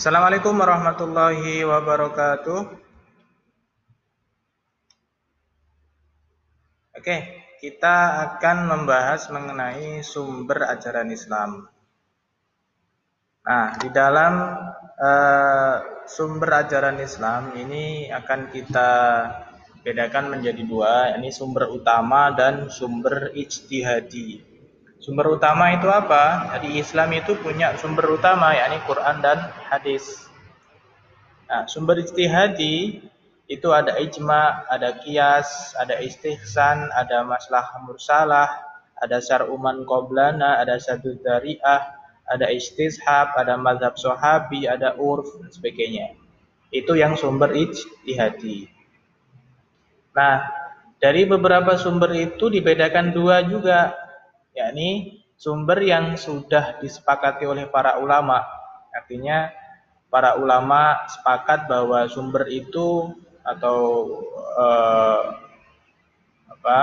Assalamualaikum warahmatullahi wabarakatuh. Oke, kita akan membahas mengenai sumber ajaran Islam. Nah, di dalam uh, sumber ajaran Islam ini akan kita bedakan menjadi dua, yakni sumber utama dan sumber ijtihadi. Sumber utama itu apa? Jadi Islam itu punya sumber utama yakni Quran dan hadis. Nah, sumber ijtihadi itu ada ijma, ada kias, ada istihsan, ada masalah mursalah, ada syar'uman qoblana, ada satu dariah, ada istishab, ada mazhab sahabi, ada urf dan sebagainya. Itu yang sumber ijtihadi. Nah, dari beberapa sumber itu dibedakan dua juga yakni sumber yang sudah disepakati oleh para ulama. Artinya para ulama sepakat bahwa sumber itu atau eh, apa?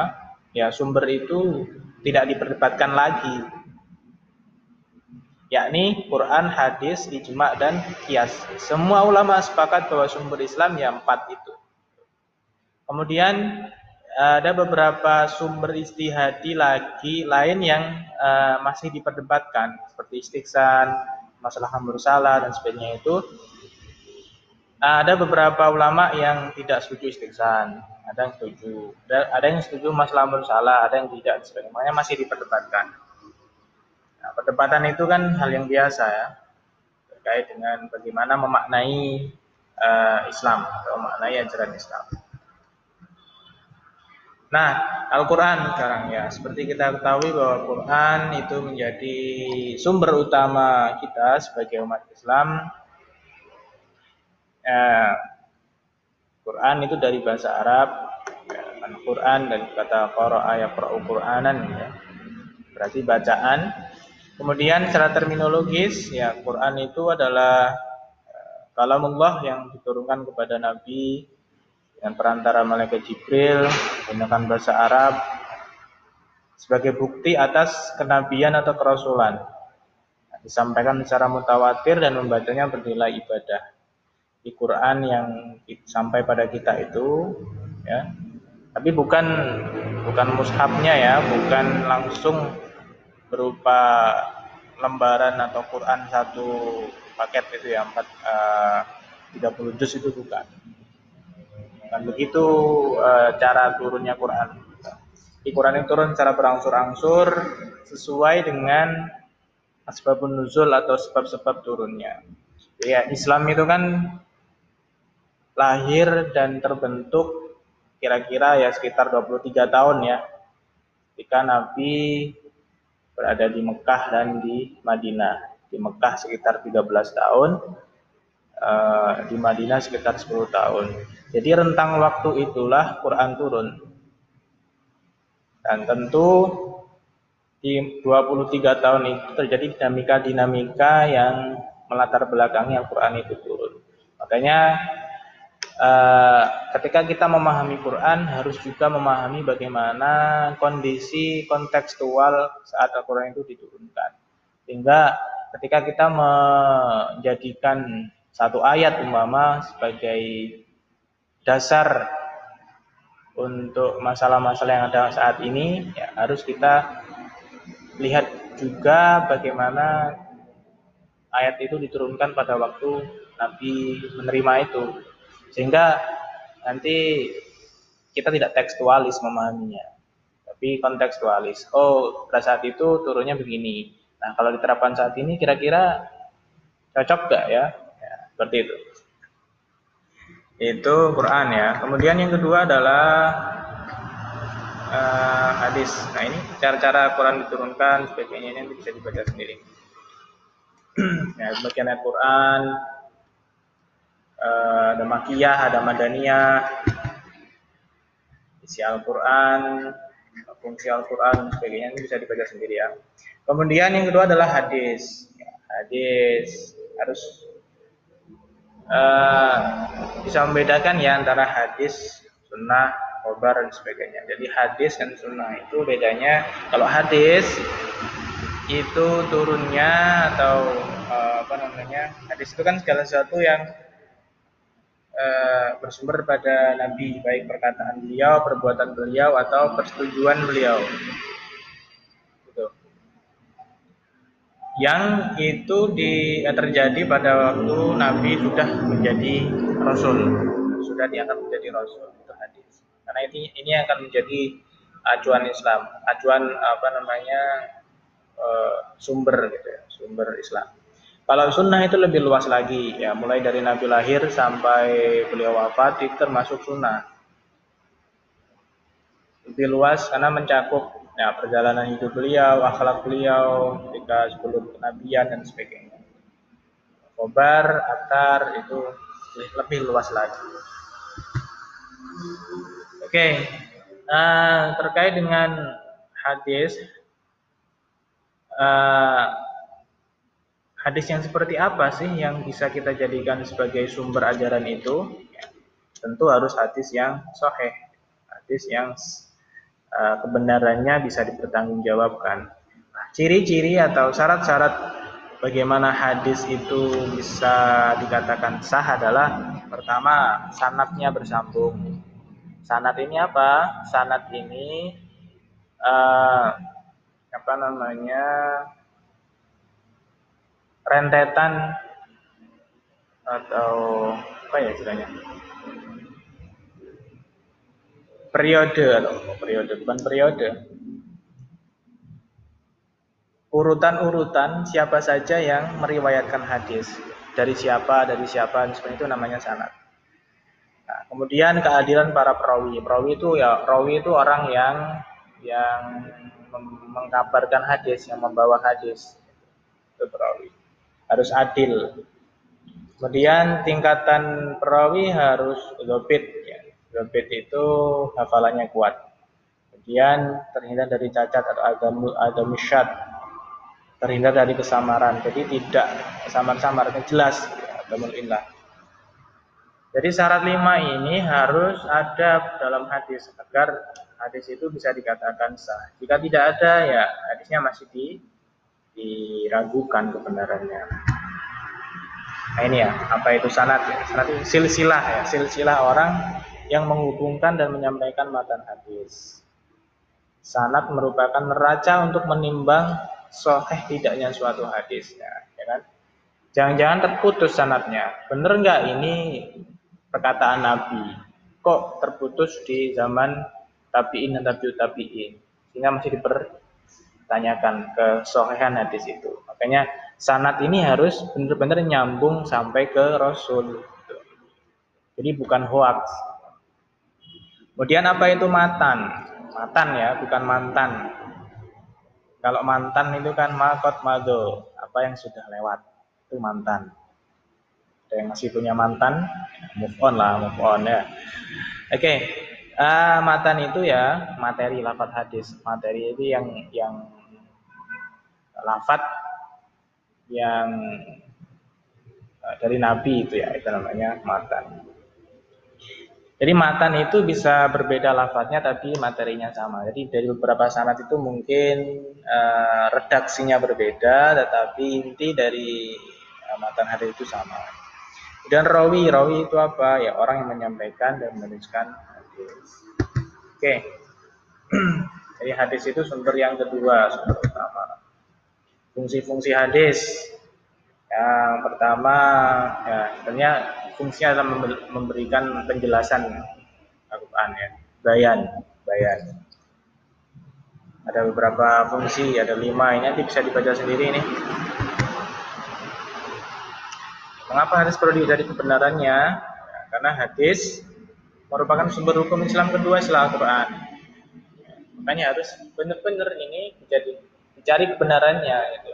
Ya, sumber itu tidak diperdebatkan lagi. Yakni Quran, hadis, ijma dan kias. Semua ulama sepakat bahwa sumber Islam ya empat itu. Kemudian ada beberapa sumber istihadi lagi lain yang uh, masih diperdebatkan seperti istiksan, masalah mursalah dan sebagainya itu ada beberapa ulama yang tidak setuju istiksan, ada yang setuju, ada, yang setuju masalah mursalah, ada yang tidak sebagainya masih diperdebatkan. Nah, perdebatan itu kan hal yang biasa ya terkait dengan bagaimana memaknai uh, Islam atau memaknai ajaran Islam. Nah, Al-Quran sekarang ya, seperti kita ketahui bahwa Quran itu menjadi sumber utama kita sebagai umat Islam. Ya, Quran itu dari bahasa Arab, ya, Al-Quran dari kata ayat qra'u Qur'anan ya. Berarti bacaan. Kemudian secara terminologis ya Quran itu adalah uh, kalamullah yang diturunkan kepada Nabi dengan perantara malaikat Jibril menggunakan bahasa Arab sebagai bukti atas kenabian atau kerasulan. disampaikan secara mutawatir dan membacanya bernilai ibadah. Di Quran yang sampai pada kita itu ya. Tapi bukan bukan mushafnya ya, bukan langsung berupa lembaran atau Quran satu paket itu ya, 4 uh, 30 juz itu bukan dan begitu e, cara turunnya Quran. Di Quran itu turun secara berangsur-angsur sesuai dengan asbabun nuzul atau sebab-sebab turunnya. Ya, Islam itu kan lahir dan terbentuk kira-kira ya sekitar 23 tahun ya. Ketika Nabi berada di Mekah dan di Madinah. Di Mekah sekitar 13 tahun, Eh, di Madinah sekitar 10 tahun. Jadi rentang waktu itulah Quran turun. Dan tentu di 23 tahun itu terjadi dinamika-dinamika yang melatar belakangi Al-Quran itu turun. Makanya eh, ketika kita memahami Quran harus juga memahami bagaimana kondisi kontekstual saat Al-Quran itu diturunkan. Sehingga ketika kita menjadikan satu ayat umpama sebagai dasar untuk masalah-masalah yang ada saat ini ya harus kita lihat juga bagaimana ayat itu diturunkan pada waktu Nabi menerima itu. Sehingga nanti kita tidak tekstualis memahaminya tapi kontekstualis. Oh pada saat itu turunnya begini. Nah kalau diterapkan saat ini kira-kira cocok gak ya seperti itu. Itu Quran ya. Kemudian yang kedua adalah uh, hadis. Nah ini cara-cara Quran diturunkan sebagainya ini bisa dibaca sendiri. ya, bagian ayat Quran uh, ada makiyah, ada madaniyah, isi Al-Quran, fungsi Al-Quran sebagainya ini bisa dibaca sendiri ya. Kemudian yang kedua adalah hadis. Ya, hadis harus uh, bisa membedakan ya antara hadis, sunnah, khobar dan sebagainya. Jadi hadis dan sunnah itu bedanya kalau hadis itu turunnya atau uh, apa namanya hadis itu kan segala sesuatu yang uh, bersumber pada Nabi baik perkataan beliau, perbuatan beliau atau persetujuan beliau. Gitu. Yang itu di, eh, terjadi pada waktu Nabi sudah menjadi Rasul, sudah diangkat menjadi Rasul itu hadis. Karena ini ini akan menjadi acuan Islam, acuan apa namanya uh, sumber gitu ya, sumber Islam. Kalau sunnah itu lebih luas lagi, ya mulai dari Nabi lahir sampai beliau wafat itu termasuk sunnah. Lebih luas karena mencakup ya perjalanan hidup beliau, akhlak beliau ketika sebelum kenabian dan sebagainya. Kobar, atar itu lebih luas lagi. Oke, okay. uh, terkait dengan hadis. Uh, hadis yang seperti apa sih yang bisa kita jadikan sebagai sumber ajaran itu? Tentu harus hadis yang sahih, hadis yang uh, kebenarannya bisa dipertanggungjawabkan. Nah, ciri-ciri atau syarat-syarat bagaimana hadis itu bisa dikatakan sah adalah pertama sanatnya bersambung. Sanat ini apa? Sanat ini uh, apa namanya? rentetan atau apa ya istilahnya periode atau periode bukan periode. Urutan-urutan siapa saja yang meriwayatkan hadis. Dari siapa dari siapa seperti itu namanya sanad. Nah, kemudian keadilan para perawi. Perawi itu ya perawi itu orang yang yang mengkabarkan hadis yang membawa hadis. Itu perawi. Harus adil. Kemudian tingkatan perawi harus gobit. Gobit itu hafalannya kuat. Kemudian terhindar dari cacat atau agam agamisyat. Terhindar dari kesamaran. Jadi tidak samar-samar, jelas. Ya, Jadi syarat lima ini harus ada dalam hadis agar hadis itu bisa dikatakan sah. Jika tidak ada ya hadisnya masih di diragukan kebenarannya. Nah ini ya, apa itu sanat ya? Sanat silsilah ya, silsilah orang yang menghubungkan dan menyampaikan matan hadis. Sanat merupakan neraca untuk menimbang soheh tidaknya suatu hadis ya, ya kan? Jangan-jangan terputus sanatnya. Bener nggak ini perkataan Nabi? Kok terputus di zaman tabiin dan tabiut tabiin? Sehingga masih diper tanyakan ke sohehan hadis itu. Makanya sanat ini harus benar-benar nyambung sampai ke Rasul. Jadi bukan hoax. Kemudian apa itu matan? Matan ya, bukan mantan. Kalau mantan itu kan makot mado, apa yang sudah lewat itu mantan. Ada yang masih punya mantan, move on lah, move on ya. Oke, okay. uh, matan itu ya materi lafat hadis. Materi itu yang yang lafat yang eh, dari Nabi itu ya, itu namanya matan. Jadi matan itu bisa berbeda lafadznya tapi materinya sama. Jadi dari beberapa sanat itu mungkin uh, redaksinya berbeda tetapi inti dari uh, matan hadis itu sama. Dan rawi, rawi itu apa? Ya orang yang menyampaikan dan menuliskan hadis. Oke. Okay. Jadi hadis itu sumber yang kedua, sumber utama fungsi-fungsi hadis. Yang pertama, ya sebenarnya fungsinya adalah memberikan penjelasan Al-Quran ya, bayan, bayan. Ada beberapa fungsi, ada lima ini nanti bisa dibaca sendiri ini. Mengapa hadis perlu dari kebenarannya? Ya, karena hadis merupakan sumber hukum Islam kedua setelah Al-Quran. makanya harus benar-benar ini menjadi cari kebenarannya gitu.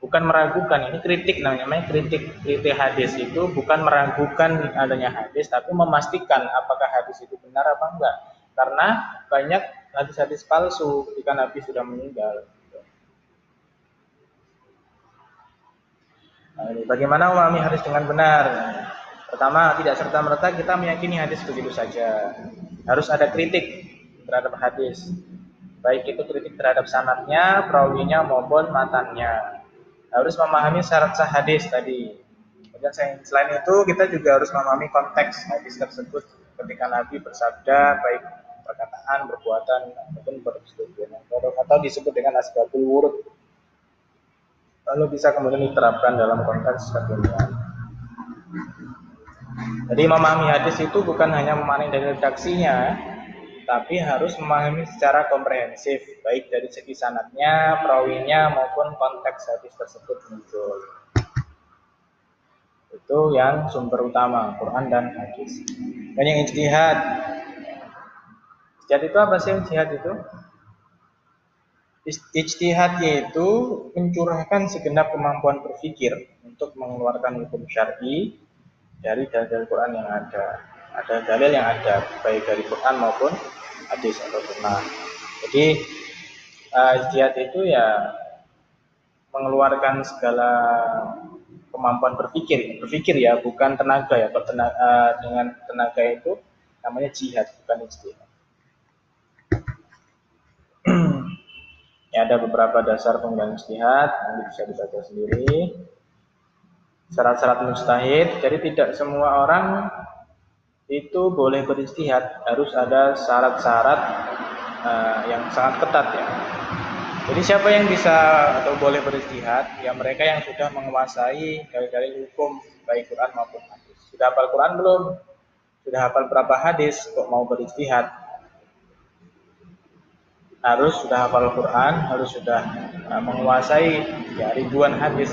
Bukan meragukan, ini kritik namanya, kritik kritik hadis itu bukan meragukan adanya hadis, tapi memastikan apakah hadis itu benar apa enggak. Karena banyak hadis-hadis palsu ketika Nabi sudah meninggal. Nah, bagaimana memahami hadis dengan benar? Pertama, tidak serta merta kita meyakini hadis begitu saja. Harus ada kritik terhadap hadis baik itu kritik terhadap sanatnya, perawinya maupun matannya. Harus memahami syarat sah hadis tadi. Kemudian selain itu kita juga harus memahami konteks hadis tersebut ketika Nabi bersabda baik perkataan, perbuatan ataupun persetujuan atau disebut dengan asbabul wurud. Lalu bisa kemudian diterapkan dalam konteks kekinian. Jadi memahami hadis itu bukan hanya memahami dari redaksinya, tapi harus memahami secara komprehensif, baik dari segi sanatnya, perawinya maupun konteks hadis tersebut muncul. Itu yang sumber utama, Quran dan hadis. Dan yang ijtihad. Ijtihad itu apa sih ijtihad itu? Ijtihad yaitu mencurahkan segenap kemampuan berpikir untuk mengeluarkan hukum syar'i dari dalil Quran yang ada. Ada dalil yang ada baik dari Quran maupun hadis atau sunnah. Jadi uh, ijtihad itu ya mengeluarkan segala kemampuan berpikir, berpikir ya, bukan tenaga ya. Tenaga, uh, dengan tenaga itu namanya jihad, bukan ijtihad. ya ada beberapa dasar penggunaan ijtihad, nanti bisa dibaca sendiri. Syarat-syarat mustahid, jadi tidak semua orang itu boleh beristihad, harus ada syarat-syarat uh, yang sangat ketat ya. Jadi siapa yang bisa atau boleh beristihad? Ya mereka yang sudah menguasai dalil-dalil hukum baik Quran maupun hadis. Sudah hafal Quran belum? Sudah hafal berapa hadis kok mau beristihad? Harus sudah hafal Quran, harus sudah uh, menguasai ya, ribuan hadis.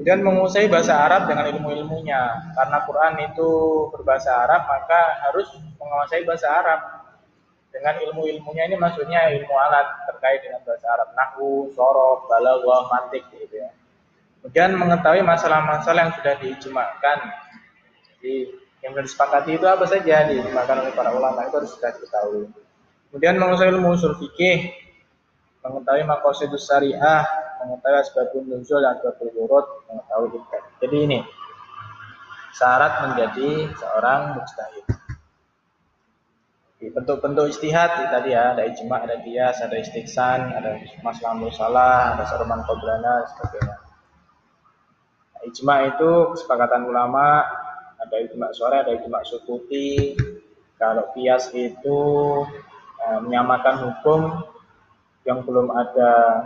Kemudian menguasai bahasa Arab dengan ilmu-ilmunya. Karena Quran itu berbahasa Arab, maka harus menguasai bahasa Arab dengan ilmu-ilmunya ini maksudnya ilmu alat terkait dengan bahasa Arab, nahwu, sorof, balaghah, mantik gitu ya. Kemudian mengetahui masalah-masalah yang sudah diijmakan. Jadi yang sudah disepakati itu apa saja diijmakan oleh para ulama itu harus sudah diketahui. Kemudian menguasai ilmu usul fikih, mengetahui maqasidus syariah, mengetahui asbabun nuzul dan wurud, mengetahui ibadah. Jadi ini syarat menjadi seorang mujtahid. Bentuk-bentuk istihad tadi ya ada ijma ada kias ada istiksan ada masalah musalah ada saruman kobrana sebagainya. Nah, ijma itu kesepakatan ulama ada ijma suara ada ijma sukuti kalau kias itu eh, menyamakan hukum yang belum ada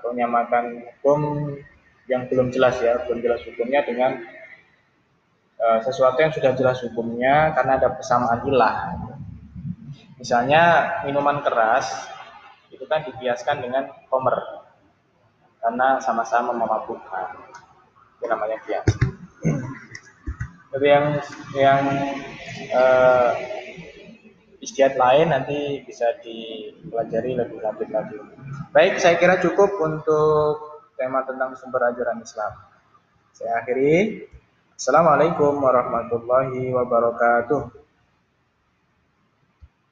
atau menyamakan hukum yang belum jelas ya belum jelas hukumnya dengan eh, sesuatu yang sudah jelas hukumnya karena ada persamaan ilah Misalnya minuman keras itu kan dibiaskan dengan komer karena sama-sama memabukkan. Itu namanya bias. Tapi yang yang uh, istiadat lain nanti bisa dipelajari lebih lanjut lagi. Baik, saya kira cukup untuk tema tentang sumber ajaran Islam. Saya akhiri. Assalamualaikum warahmatullahi wabarakatuh.